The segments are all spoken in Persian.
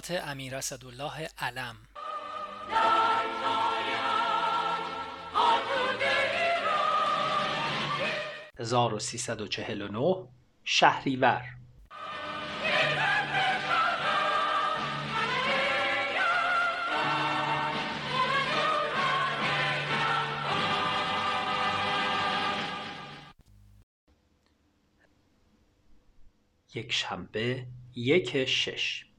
خاطرات امیر اسدالله علم. 1349 شهریور. یک شنبه یک شش.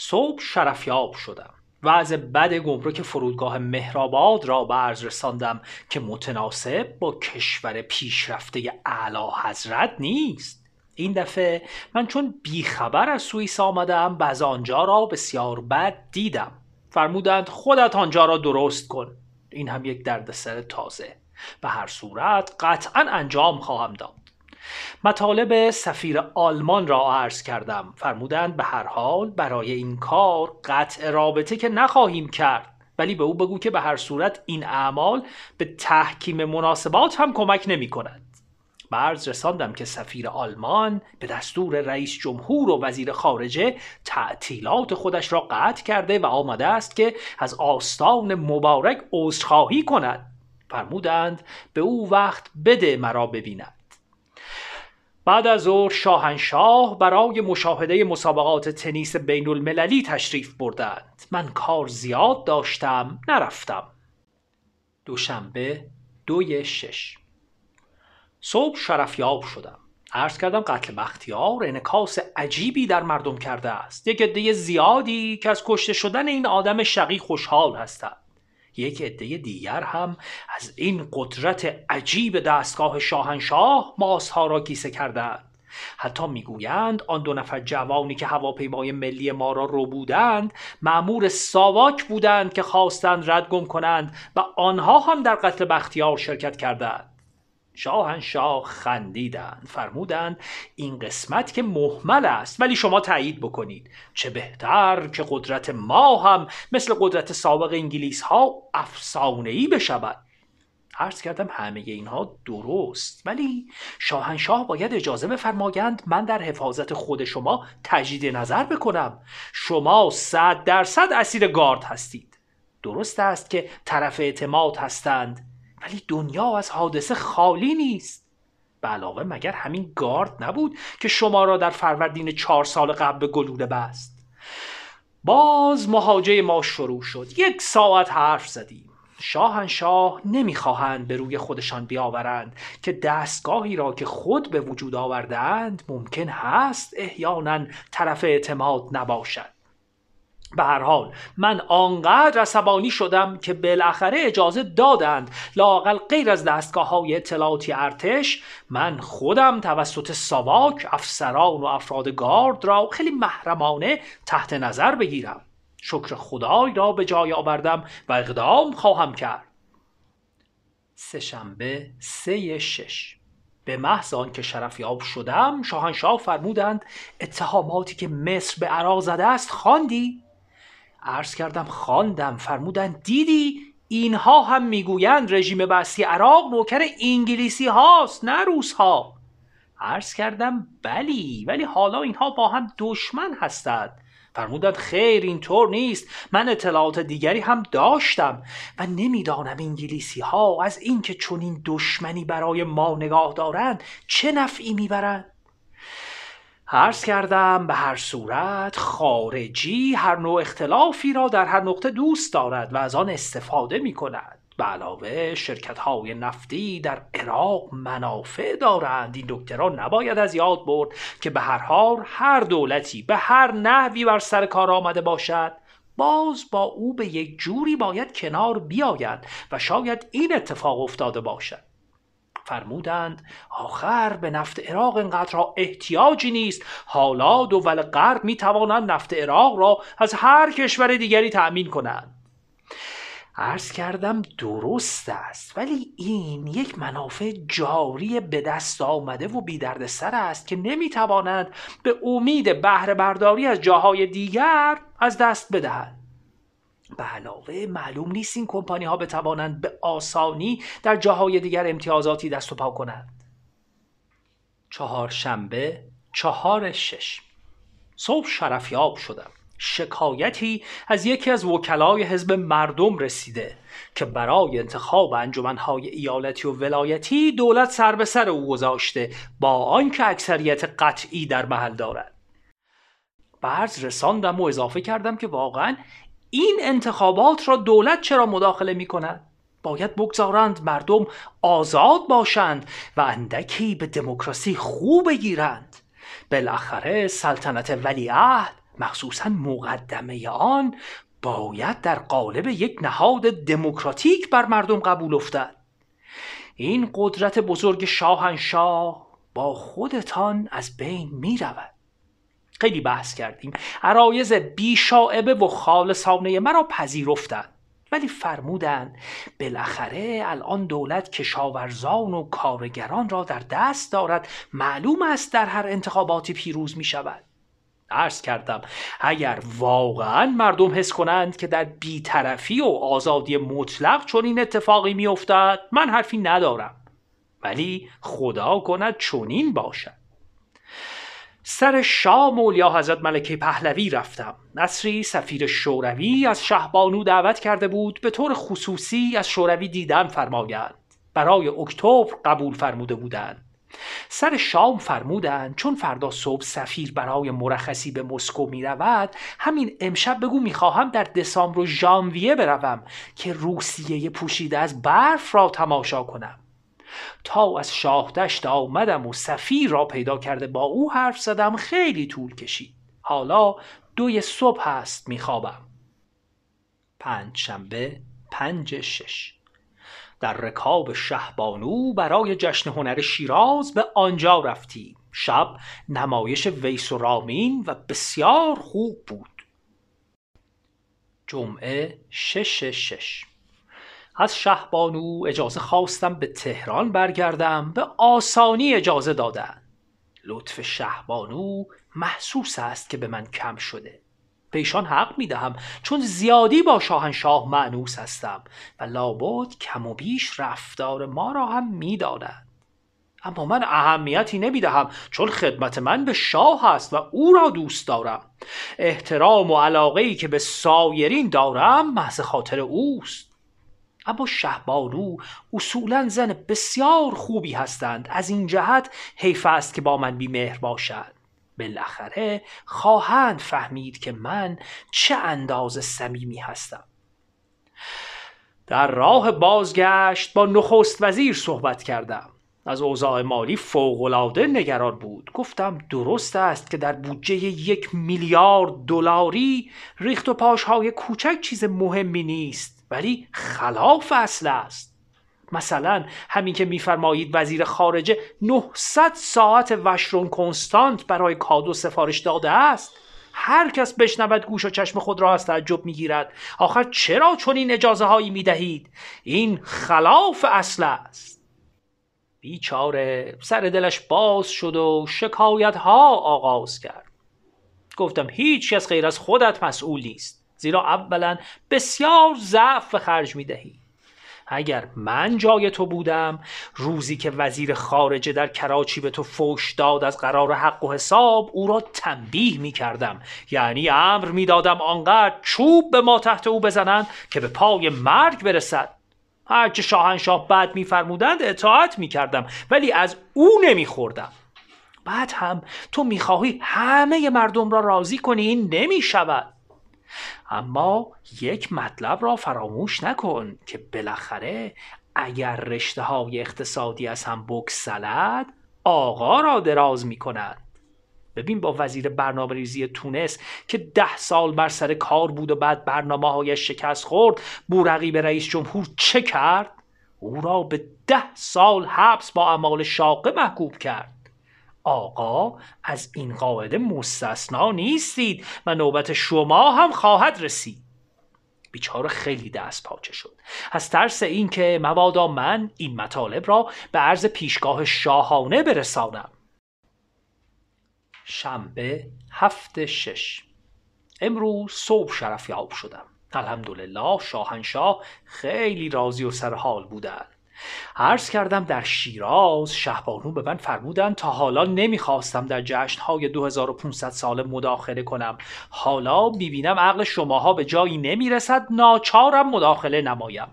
صبح شرفیاب شدم. وضع بد گمرک فرودگاه مهرآباد را به عرض رساندم که متناسب با کشور پیشرفته اعلی حضرت نیست. این دفعه من چون بیخبر از سوئیس آمدم و از آنجا را بسیار بد دیدم. فرمودند خودت آنجا را درست کن. این هم یک دردسر تازه. به هر صورت قطعا انجام خواهم داد. مطالب سفیر آلمان را عرض کردم. فرمودند به هر حال برای این کار قطع رابطه که نخواهیم کرد. ولی به او بگو که به هر صورت این اعمال به تحکیم مناسبات هم کمک نمی کند. برز رساندم که سفیر آلمان به دستور رئیس جمهور و وزیر خارجه تعطیلات خودش را قطع کرده و آمده است که از آستان مبارک عذرخواهی کند. فرمودند به او وقت بده مرا ببیند. بعد از ظهر شاهنشاه برای مشاهده مسابقات تنیس بین المللی تشریف بردند. من کار زیاد داشتم نرفتم. دوشنبه دوی شش. صبح شرفیاب شدم. عرض کردم قتل بختیار انکاس عجیبی در مردم کرده است. یک عده زیادی که از کشته شدن این آدم شقی خوشحال هستند. یک عده دیگر هم از این قدرت عجیب دستگاه شاهنشاه ماسها را کیسه کردند. حتی می‌گویند آن دو نفر جوانی که هواپیمای ملی ما را رو بودند معمور ساواک بودند که خواستند ردگم کنند و آنها هم در قتل بختیار شرکت کردند. شاهنشاه خندیدند فرمودند این قسمت که محمل است ولی شما تایید بکنید. چه بهتر که قدرت ما هم مثل قدرت سابق انگلیس ها افسانه ای بشود. عرض کردم همه اینها درست ولی شاهنشاه باید اجازه بفرمایند من در حفاظت خود شما تجدید نظر بکنم. شما صد درصد اسیر گارد هستید. درست است که طرف اعتماد هستند. ولی دنیا از حادثه خالی نیست. به علاوه مگر همین گارد نبود که شما را در فروردین چهار سال قبل به گلوله بست؟ باز مهاجه ما شروع شد. یک ساعت حرف زدیم. شاهنشاه نمی‌خواهند به روی خودشان بیاورند که دستگاهی را که خود به وجود آوردهاند ممکن هست احیانا طرف اعتماد نباشد. به هر حال من آنقدر عصبانی شدم که بالاخره اجازه دادند لاقل غیر از دستگاه های اطلاعاتی ارتش من خودم توسط ساواک افسران و افراد گارد را خیلی محرمانه تحت نظر بگیرم. شکر خدای را به جای آوردم و اقدام خواهم کرد. سهشنبه سه شش. به محض آنکه شرفیاب شدم شاهنشاه فرمودند اتهاماتی که مصر به عراق زده است خواندی؟ عرض کردم خواندم فرمودند دیدی؟ اینها هم می‌گویند رژیم بستی عراق نوکر انگلیسی هاست نه روس ها عرض کردم بلی ولی حالا اینها با هم دشمن هستند. فرمودند خیر اینطور نیست. من اطلاعات دیگری هم داشتم و نمی‌دانم انگلیسی ها از اینکه چنین دشمنی برای ما نگاه دارند چه نفعی می‌برند؟ عرض کردم به هر صورت خارجی هر نوع اختلافی را در هر نقطه دوست دارد و از آن استفاده می کند. به علاوه شرکت های نفتی در عراق منافع دارند. این نکته نباید از یاد برد که به هر حال هر دولتی به هر نحوی بر سر کار آمده باشد. باز با او به یک جوری باید کنار بیاید و شاید این اتفاق افتاده باشد. فرمودند آخر به نفت عراق اینقدر را احتیاجی نیست. حالا دول غرب می توانند نفت عراق را از هر کشور دیگری تأمین کنند. عرض کردم درست است ولی این یک منافع جاری به دست آمده و بی سر است که نمی توانند به امید بهره برداری از جاهای دیگر از دست بدهند به علاوه معلوم نیست این کمپانی ها بتوانند به آسانی در جاهای دیگر امتیازاتی دست و پا کنند. چهارشنبه چهار شش. صبح شرفیاب شدم. شکایتی از یکی از وکلای حزب مردم رسیده که برای انتخاب انجمنهای ایالتی و ولایتی دولت سر به سر او گذاشته با آنکه اکثریت قطعی در محل دارد. برز رساندم و اضافه کردم که واقعا این انتخابات را دولت چرا مداخله می کند؟ باید بگذارند مردم آزاد باشند و اندکی به دموکراسی خوب بگیرند. بالاخره سلطنت ولیعهد مخصوصا مقدمه آن باید در قالب یک نهاد دموکراتیک بر مردم قبول افتد. این قدرت بزرگ شاهنشاه با خودتان از بین می رود خیلی بحث کردیم. عرایز بیشاعبه و خالصانه مرا پذیرفتند. ولی فرمودند بالاخره الان دولت کشاورزان و کارگران را در دست دارد. معلوم است در هر انتخاباتی پیروز می شود عرض کردم اگر واقعا مردم حس کنند که در بیطرفی و آزادی مطلق چون این اتفاقی میافتد من حرفی ندارم. ولی خدا کند چنین باشد. سر شام اولیا حضرت ملکه پهلوی رفتم. نصری سفیر شوروی از شهبانو دعوت کرده بود به طور خصوصی از شوروی دیدن فرمایند. برای اکتبر قبول فرموده بودند. سر شام فرمودند چون فردا صبح سفیر برای مرخصی به مسکو می رود همین امشب بگو می خواهم در دسامبر و ژانویه بروم که روسیه پوشیده از برف را تماشا کنم. تا از شاهدشت آمدم و سفیر را پیدا کرده با او حرف زدم خیلی طول کشید. حالا دوی صبح هست میخوابم. پنج شنبه پنج شش. در رکاب شهبانو برای جشن هنر شیراز به آنجا رفتیم. شب نمایش ویس و رامین و بسیار خوب بود. جمعه شش شش. از شهبانو اجازه خواستم به تهران برگردم به آسانی اجازه دادن. لطف شهبانو محسوس است که به من کم شده. به ایشان حق می دهم چون زیادی با شاهنشاه معنوس هستم و لابد کم و بیش رفتار ما را هم می دانند. اما من اهمیتی نمی دهم چون خدمت من به شاه است و او را دوست دارم. احترام و علاقه ای که به سایرین دارم محض خاطر اوست. اما شهبانو اصولا زن بسیار خوبی هستند. از این جهت حیف است که با من بیمهر باشد. بالاخره خواهند فهمید که من چه اندازه صمیمی هستم. در راه بازگشت با نخست وزیر صحبت کردم. از اوضاع مالی فوقالعاده نگران بود. گفتم درست است که در بودجه یک میلیارد دلاری ریخت و پاشهای کوچک چیز مهمی نیست. ولی خلاف اصل است. مثلا همین که میفرمایید وزیر خارجه 900 ساعت وشرون کنستانت برای کادو سفارش داده است. هر کس بشنود گوش و چشم خود را از تعجب می‌گیرد. آخر چرا چون این اجازه هایی می دهید؟ این خلاف اصل است. بیچاره سر دلش باز شد و شکایت ها آغاز کرد. گفتم هیچ کس غیر از خودت مسئول نیست. زیرا اولا بسیار ضعف به خرج می دهی اگر من جای تو بودم روزی که وزیر خارجه در کراچی به تو فوش داد از قرار حق و حساب او را تنبیه می کردم یعنی امر می دادم آنقدر چوب به ما تحت او بزنند که به پای مرگ برسد. هرچه شاهنشاه بعد میفرمودند اطاعت می کردم ولی از او نمی خوردم بعد هم تو می‌خواهی همه مردم را راضی کنی این نمی شود اما یک مطلب را فراموش نکن که بالاخره اگر رشته های اقتصادی از هم بکسلد آقا را دراز می کند ببین با وزیر برنامه ریزی تونس که ده سال بر سر کار بود و بعد برنامه هایش شکست خورد بورقی به رئیس جمهور چه کرد؟ او را به ده سال حبس با اعمال شاقه محکوب کرد آقا از این قاعده مستثنا نیستید و نوبت شما هم خواهد رسید. بیچاره خیلی دست پاچه شد. از ترس اینکه مبادا من این مطالب را به عرض پیشگاه شاهانه برسانم. شنبه هفت شش. امروز صبح شرفیاب شدم. الحمدلله شاهنشاه خیلی راضی و سرحال بودند. عرض کردم در شیراز شهبانو به من فرمودند تا حالا نمی‌خواستم در جشنهای 2500 سال مداخله کنم. حالا می‌بینم عقل شماها به جایی نمی‌رسد ناچارم مداخله نمایم.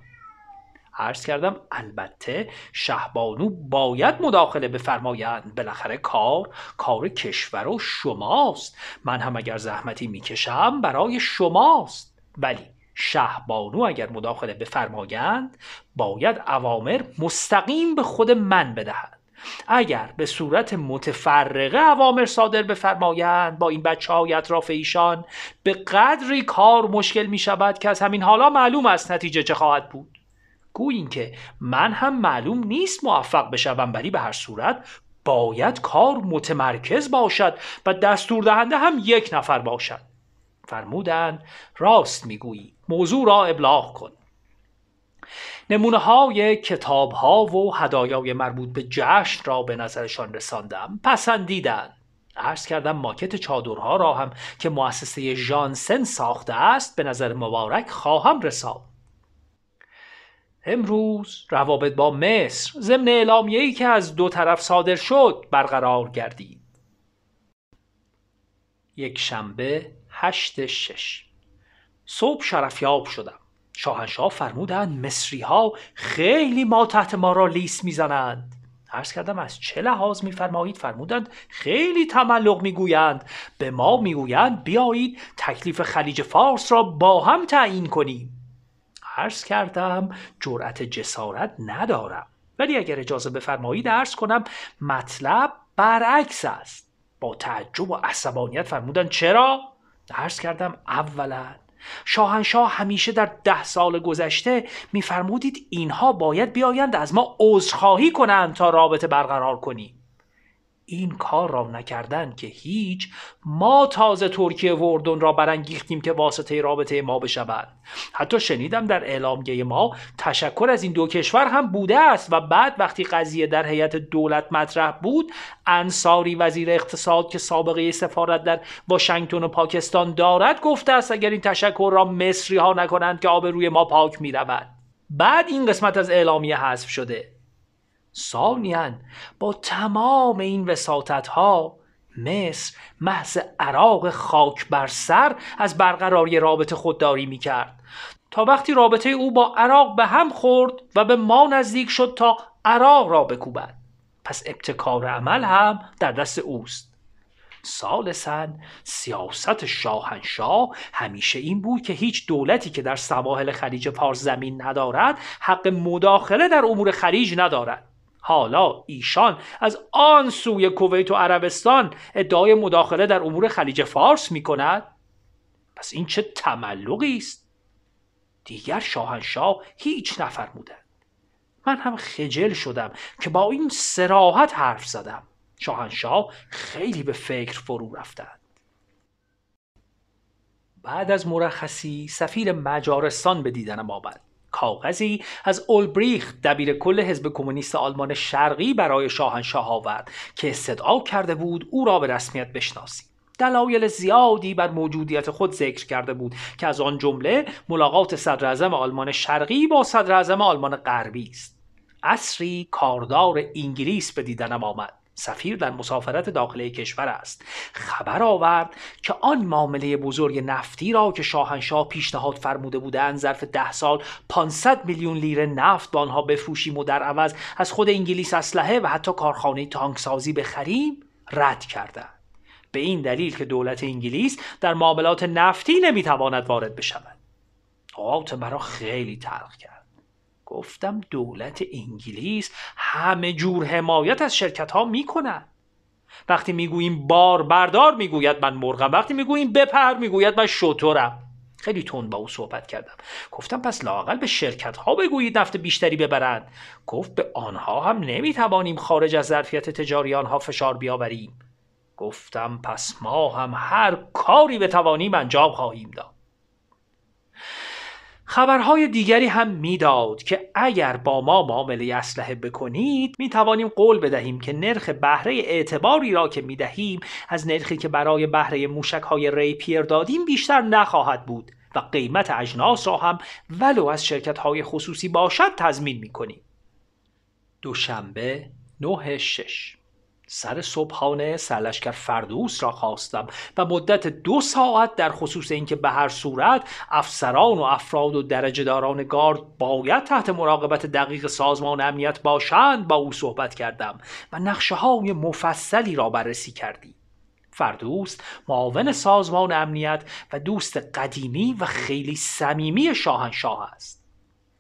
عرض کردم البته شهبانو باید مداخله بفرمایند. بالاخره کار کار کشور و شماست. من هم اگر زحمتی می‌کشم برای شماست. ولی شهبانو اگر مداخله بفرمایند باید اوامر مستقیم به خود من بدهند. اگر به صورت متفرقه اوامر صادر بفرمایند با این بچه های اطراف ایشان به قدری کار مشکل می شود که از همین حالا معلوم است نتیجه چه خواهد بود. گویین که من هم معلوم نیست موفق بشوم ولی به هر صورت باید کار متمرکز باشد و دستور دهنده هم یک نفر باشد. فرمودند راست می‌گویی موضوع را ابلاغ کن. نمونه های کتاب ها و هدایای مربوط به جشن را به نظرشان رساندم پسندیدند. عرض کردم ماکت چادرها را هم که مؤسسه ژانسن ساخته است به نظر مبارک خواهم رساند. امروز روابط با مصر ضمن اعلامیه‌ای که از دو طرف صادر شد برقرار گردید. یک شنبه هشت شش. صبح شرفیاب شدم. شاهنشاه فرمودند مصری ها خیلی ما تحت ما را لیس می‌زنند. عرض کردم از چه لحاظ میفرمایید؟ فرمودند خیلی تملق می‌گویند. به ما می‌گویند بیایید تکلیف خلیج فارس را با هم تعیین کنیم. عرض کردم جرأت جسارت ندارم. ولی اگر اجازه بفرمایید عرض کنم مطلب برعکس است. با تعجب و عصبانیت فرمودن چرا؟ عرض کردم اولا. شاهنشاه همیشه در ده سال گذشته میفرمودید اینها باید بیایند از ما عذرخواهی کنند تا رابطه برقرار کنیم. این کار را نکردن که هیچ ما تازه ترکیه و اردن را برانگیختیم که واسطه رابطه ما بشود. حتی شنیدم در اعلامیه ما تشکر از این دو کشور هم بوده است و بعد وقتی قضیه در هیئت دولت مطرح بود انصاری وزیر اقتصاد که سابقه سفارت در واشنگتن و پاکستان دارد گفته است اگر این تشکر را مصری ها نکنند که روی ما پاک می رود بعد این قسمت از اعلامیه حذف شده. ثانیا با تمام این وساطت ها مصر محض عراق خاک بر سر از برقراری رابطه خودداری می کرد تا وقتی رابطه او با عراق به هم خورد و به ما نزدیک شد تا عراق را بکوبد. پس ابتکار عمل هم در دست اوست. سالسا سیاست شاهنشاه همیشه این بود که هیچ دولتی که در سواحل خلیج فارس زمین ندارد حق مداخله در امور خلیج ندارد. حالا ایشان از آن سوی کویت و عربستان ادعای مداخله در امور خلیج فارس می کند پس این چه تملقی است؟ دیگر شاهنشاه هیچ نفرمودند. من هم خجل شدم که با این سراحت حرف زدم. شاهنشاه خیلی به فکر فرو رفتند. بعد از مرخصی سفیر مجارستان به دیدنم آمد. کاغذی از اولبریخت دبیر کل حزب کمونیست آلمان شرقی برای شاهنشاه آورد که استدعا کرده بود او را به رسمیت بشناسیم. دلایل زیادی بر موجودیت خود ذکر کرده بود که از آن جمله ملاقات صدر آلمان شرقی با صدر آلمان غربی است. اصری کاردار انگلیس به دیدنم آمد. سفیر در مسافرت داخلی کشور است. خبر آورد که آن معامله بزرگ نفتی را که شاهنشاه پیشنهاد فرموده بودند ظرف ده سال 500 میلیون لیر نفت با آنها بفروشیم و در عوض از خود انگلیس اسلحه و حتی کارخانه تانکسازی بخریم رد کردند. به این دلیل که دولت انگلیس در معاملات نفتی نمی‌تواند وارد بشود. نقاط مرا خیلی تلخ کرد. گفتم دولت انگلیس همه جور حمایت از شرکت ها می وقتی می‌گوییم بار بردار می‌گوید من مرغم. وقتی می‌گوییم بپر می‌گوید من شطورم خیلی تون با او صحبت کردم. گفتم پس لاقل به شرکت ها بگویید نفت بیشتری ببرند. گفت به آنها هم نمی‌توانیم خارج از ظرفیت تجاری آنها فشار بیاوریم. گفتم پس ما هم هر کاری بتوانیم انجام خواهیم داد. خبرهای دیگری هم می‌داد که اگر با ما معامله اسلحه بکنید می توانیم قول بدهیم که نرخ بهره اعتباری را که می دهیم از نرخی که برای بهره موشک های ریپیر دادیم بیشتر نخواهد بود و قیمت اجناس را هم ولو از شرکت های خصوصی باشد تضمین می کنیم. دوشنبه نه شش سر صبحانه سرلشکر فردوس را خواستم و مدت دو ساعت در خصوص اینکه به هر صورت افسران و افراد و درجه داران گارد باید تحت مراقبت دقیق سازمان امنیت باشند با او صحبت کردم و نقشه های مفصلی را بررسی کردیم فردوس معاون سازمان امنیت و دوست قدیمی و خیلی صمیمی شاهنشاه است.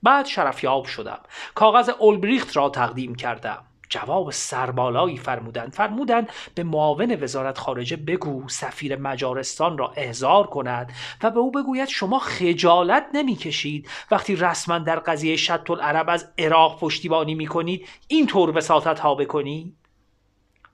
بعد شرفیاب شدم. کاغذ اولبریخت را تقدیم کردم. جواب سربالایی فرمودند. فرمودند به معاون وزارت خارجه بگو سفیر مجارستان را احضار کند و به او بگوید شما خجالت نمی‌کشید. وقتی رسما در قضیه شط العرب از عراق پشتیبانی می‌کنید اینطور وساطت ها بکنید؟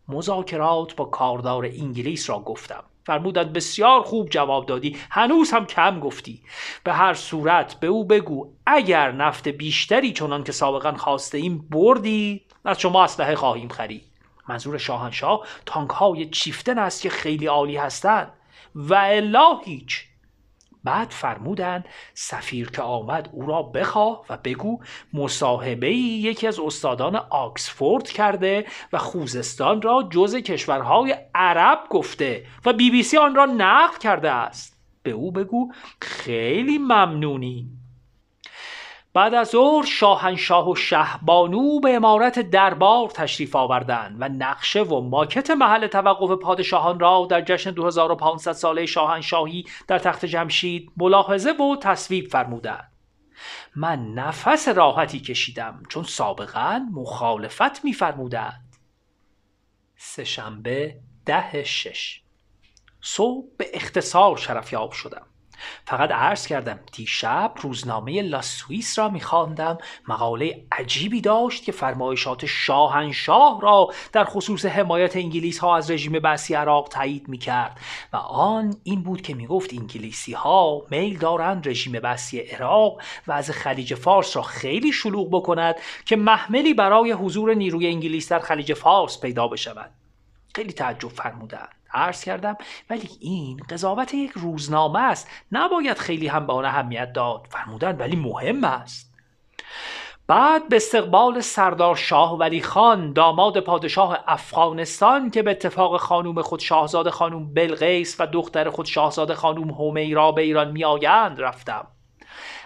مذاکرات با کاردار انگلیس را گفتم. فرمودند بسیار خوب جواب دادی هنوز هم کم گفتی. به هر صورت به او بگو اگر نفت بیشتری چنان که سابقا خواسته ایم بردی از شما اسلحه خواهیم خرید. منظور شاهنشاه تانک های چیفتن است که خیلی عالی هستند. و الا هیچ. بعد فرمودند سفیر که آمد او را بخواه و بگو مصاحبه یکی از استادان آکسفورد کرده و خوزستان را جز کشورهای عرب گفته و بی بی سی آن را نقل کرده است. به او بگو خیلی ممنونی بعد از ظهر شاهنشاه و شهبانو به امارت دربار تشریف آوردند و نقشه و ماکت محل توقف پادشاهان را در جشن 2500 ساله شاهنشاهی در تخت جمشید ملاحظه و تصویب فرمودند. من نفس راحتی کشیدم چون سابقا مخالفت میفرمودند. سهشنبه ده شش. صبح به اختصار شرفیاب شدم. فقط عرض کردم دیشب روزنامه لاسوئیس را میخواندم. مقاله عجیبی داشت که فرمایشات شاهنشاه را در خصوص حمایت انگلیس ها از رژیم بسی عراق تایید می‌کرد. و آن این بود که می‌گفت انگلیسی ها میل دارند رژیم بسی عراق و از خلیج فارس را خیلی شلوغ بکند که محملی برای حضور نیروی انگلیس در خلیج فارس پیدا بشود. خیلی تعجب فرمودند. عرض کردم ولی این قضاوت یک روزنامه است. نباید خیلی هم به آن اهمیت داد. فرمودند ولی مهم است. بعد به استقبال سردار شاه ولی خان داماد پادشاه افغانستان که به اتفاق خانوم خود شاهزاده خانوم بلغیس و دختر خود شاهزاده خانوم همیرا به ایران میآیند رفتم.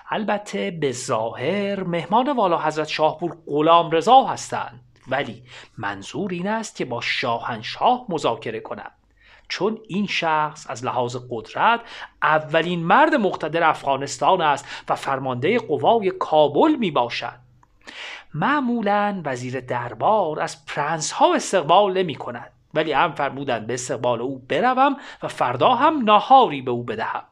البته به ظاهر مهمان والا حضرت شاهپور غلام رضا هستند. ولی منظور این است که با شاهنشاه مذاکره کنم چون این شخص از لحاظ قدرت اولین مرد مقتدر افغانستان است و فرمانده قوای کابل می باشد معمولا وزیر دربار از پرنس ها استقبال نمی کند ولی هم فرمودند به استقبال او بروم و فردا هم ناهاری به او بدهم.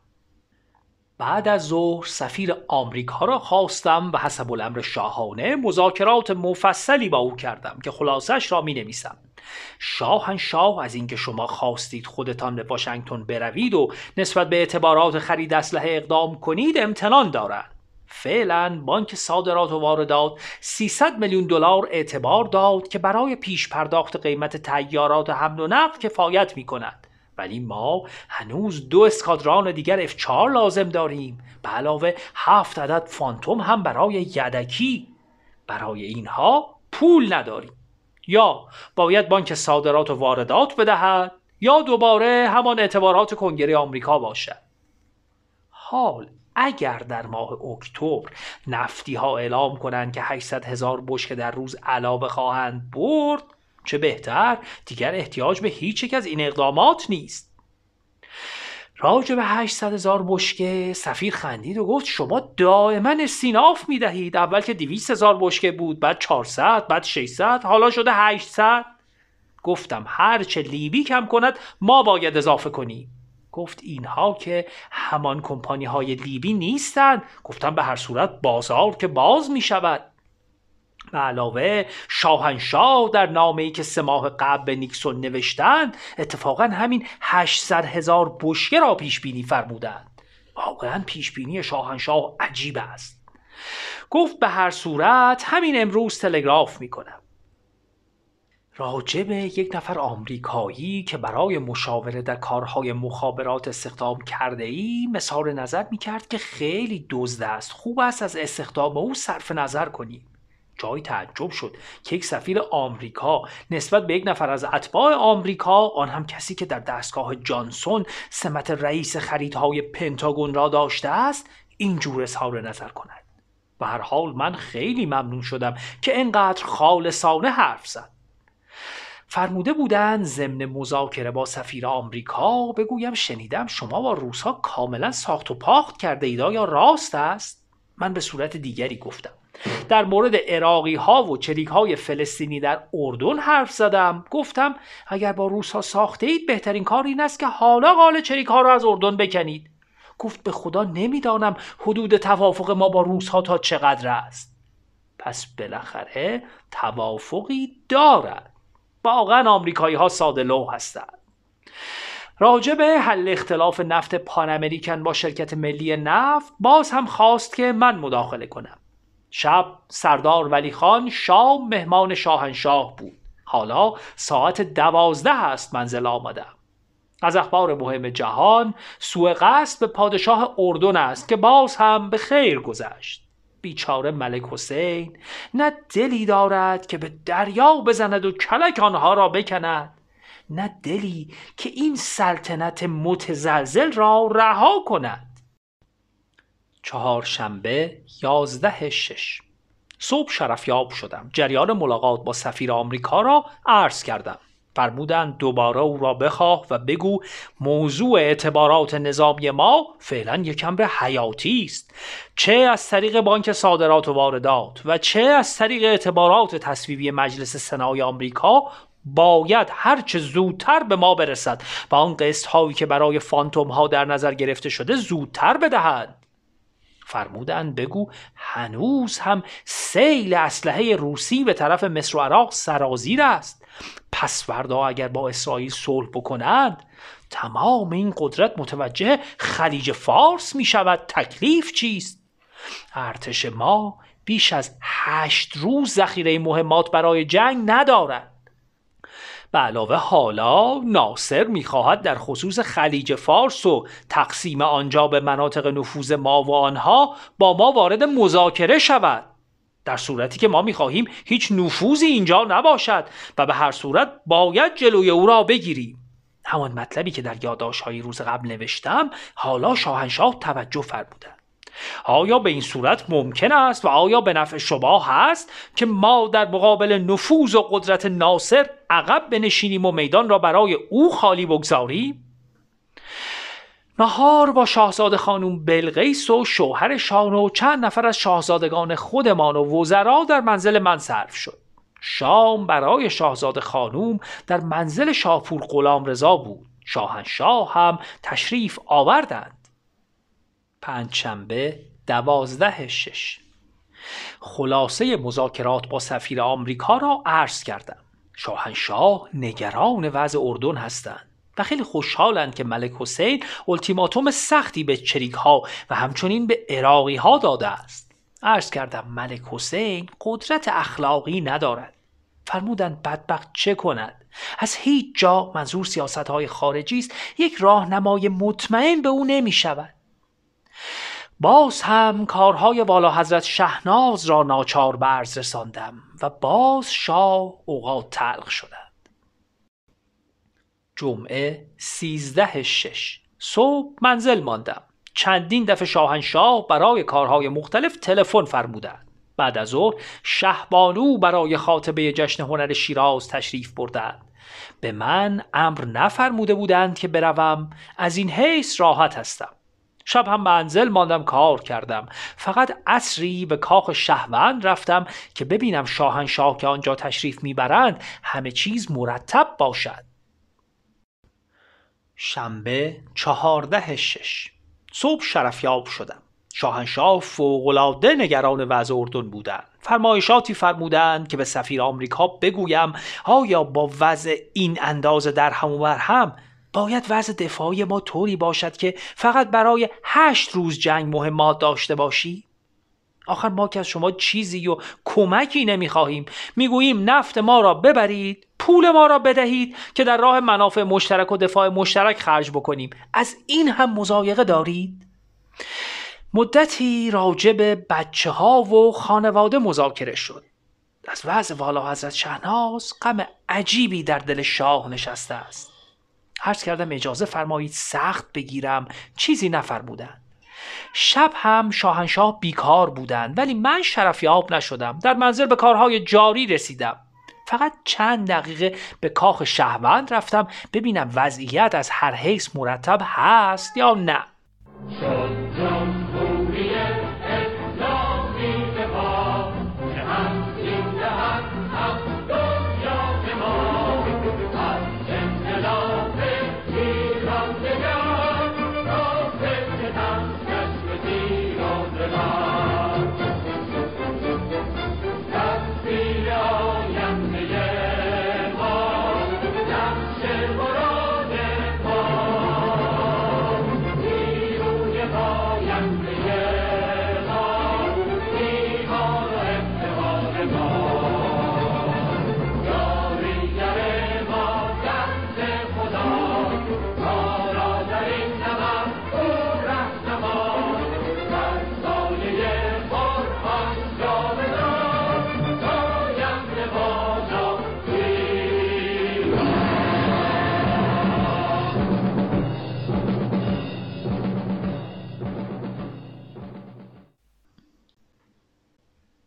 بعد از ظهر سفیر آمریکا را خواستم و حسب الامر شاهانه مذاکرات مفصلی با او کردم که خلاصش را می نویسم شاهنشاه از اینکه شما خواستید خودتان به واشنگتن بروید و نسبت به اعتبارات خرید اسلحه اقدام کنید امتنان دارند فعلا بانک صادرات و واردات 300 میلیون دلار اعتبار داد که برای پیش پرداخت قیمت تیارات حمل و نقل کفایت می کند ولی ما هنوز دو اسکادران دیگر F4 لازم داریم. به علاوه هفت عدد فانتوم هم برای یدکی. برای اینها پول نداریم. یا باید بانک صادرات و واردات بدهد یا دوباره همان اعتبارات کنگره آمریکا باشد. حال اگر در ماه اکتبر نفتی ها اعلام کنند که 800 هزار بشکه در روز علاوه خواهند برد چه بهتر دیگر احتیاج به هیچ یک از این اقدامات نیست. راجع به 800 هزار بشکه سفیر خندید و گفت شما دائما می دهید اول که 200 هزار بشکه بود بعد 400 بعد 600 حالا شده 800 گفتم هرچه لیبی کم کند ما باید اضافه کنیم. گفت اینها که همان کمپانی های لیبی نیستند. گفتم به هر صورت بازار که باز می شود به علاوه شاهنشاه در نامه ای که سه ماه قبل به نیکسون نوشتند اتفاقا همین 800 هزار بشکه را پیش بینی فرمودند. واقعا پیش بینی شاهنشاه عجیب است. گفت به هر صورت همین امروز تلگراف می‌کنم. راجب یک نفر آمریکایی که برای مشاوره در کارهای مخابرات استخدام کرده ای مثال نظر می کرد که خیلی دزد است. خوب است از استخدام او صرف نظر کنیم. جای تعجب شد که یک سفیر آمریکا نسبت به یک نفر از اتباع آمریکا آن هم کسی که در دستگاه جانسون سمت رئیس خریدهای پنتاگون را داشته است اینجور اظهار نظر کند. و هر حال من خیلی ممنون شدم که اینقدر خالصانه حرف زد. فرموده بودند ضمن مذاکره با سفیر آمریکا بگویم شنیدم شما با روسها کاملا ساخت و پاخت کرده اید یا راست است؟ من به صورت دیگری گفتم. در مورد عراقی ها و چریک های فلسطینی در اردن حرف زدم. گفتم اگر با روس ها ساخته اید بهترین کار این است که حالا قال چریک ها را از اردن بکنید. گفت به خدا نمی‌دانم حدود توافق ما با روس ها تا چقدر است. پس بالاخره توافقی دارد. واقعا آمریکایی ها ساده لو هستند. راجع به حل اختلاف نفت پان امریکن با شرکت ملی نفت باز هم خواست که من مداخله کنم. شب سردار ولی خان شام مهمان شاهنشاه بود. حالا ساعت دوازده است منزل آمدم از اخبار مهم جهان سوء قصد به پادشاه اردن است که باز هم به خیر گذشت. بیچاره ملک حسین نه دلی دارد که به دریا بزند و کلک آنها را بکند. نه دلی که این سلطنت متزلزل را رها کند. چهارشنبه یازده شش. صبح شرفیاب شدم. جریان ملاقات با سفیر آمریکا را عرض کردم. فرمودند دوباره او را بخواه و بگو موضوع اعتبارات نظامی ما فعلا یک امر حیاتی است. چه از طریق بانک صادرات و واردات و چه از طریق اعتبارات تصویبی مجلس سنای آمریکا باید هرچه زودتر به ما برسد و آن قسط هایی که برای فانتوم ها در نظر گرفته شده زودتر بدهند فرمودند بگو هنوز هم سیل اسلحه روسی به طرف مصر و عراق سرازیر است. پس فردا اگر با اسرائیل صلح بکنند تمام این قدرت متوجه خلیج فارس می شود تکلیف چیست؟ ارتش ما بیش از هشت روز ذخیره مهمات برای جنگ ندارد. به علاوه حالا ناصر می‌خواهد در خصوص خلیج فارس و تقسیم آنجا به مناطق نفوذ ما و آنها با ما وارد مذاکره شود. در صورتی که ما می‌خواهیم هیچ نفوذی اینجا نباشد و به هر صورت باید جلوی او را بگیریم. همان مطلبی که در های روز قبل نوشتم حالا شاهنشاه توجه فرمودند. آیا به این صورت ممکن است و آیا به نفع شما هست که ما در مقابل نفوذ و قدرت ناصر عقب بنشینیم و میدان را برای او خالی بگذاریم؟ نهار با شاهزاده خانم بلغیس و شوهرشان و چند نفر از شاهزادگان خودمان و وزرا در منزل من صرف شد. شام برای شاهزاده خانوم در منزل شاپور غلام رضا بود. شاهنشاه هم تشریف آوردند. پنجشنبه دوازده شش. خلاصه مذاکرات با سفیر آمریکا را عرض کردم. شاهنشاه نگران وضع اردن هستند و خیلی خوشحالند که ملک حسین التیماتوم سختی به چریک ها و همچنین به عراقی ها داده است. عرض کردم ملک حسین قدرت اخلاقی ندارد. فرمودند بدبخت چه کند؟ از هیچ جا منظور سیاست های خارجی است. یک راهنمای مطمئن به او نمی شود باز هم کارهای والا حضرت شهناز را ناچار برز رساندم و باز شاه اوقات تلخ شدند. جمعه سیزده شش صبح منزل ماندم. چندین دفعه شاهنشاه برای کارهای مختلف تلفن فرمودند. بعد از ظهر شهبانو برای خاطبه جشن هنر شیراز تشریف بردند. به من امر نفرموده بودند که بروم. از این حیث راحت هستم. شب هم منزل ماندم کار کردم. فقط عصری به کاخ شهوند رفتم که ببینم شاهنشاه که آنجا تشریف می‌برند همه چیز مرتب باشد. شنبه چهارده شش. صبح شرفیاب شدم. شاهنشاه فوقالعاده نگران وضع اردن بودند. فرمایشاتی فرمودند که به سفیر آمریکا بگویم آیا با وضع این اندازه در هم و هم باید وضع دفاعی ما طوری باشد که فقط برای هشت روز جنگ مهمات داشته باشی؟ آخر ما که از شما چیزی و کمکی نمی‌خواهیم. می‌گوییم نفت ما را ببرید پول ما را بدهید که در راه منافع مشترک و دفاع مشترک خرج بکنیم. از این هم مزایقه دارید؟ مدتی راجب بچه ها و خانواده مذاکره شد. از وضع والا حضرت شهناز غم عجیبی در دل شاه نشسته است. عرض کردم اجازه فرمایید سخت بگیرم چیزی نفرمودند. شب هم شاهنشاه بیکار بودند ولی من شرفیاب نشدم. در منزل به کارهای جاری رسیدم. فقط چند دقیقه به کاخ شهوند رفتم ببینم وضعیت از هر حیث مرتب هست یا نه.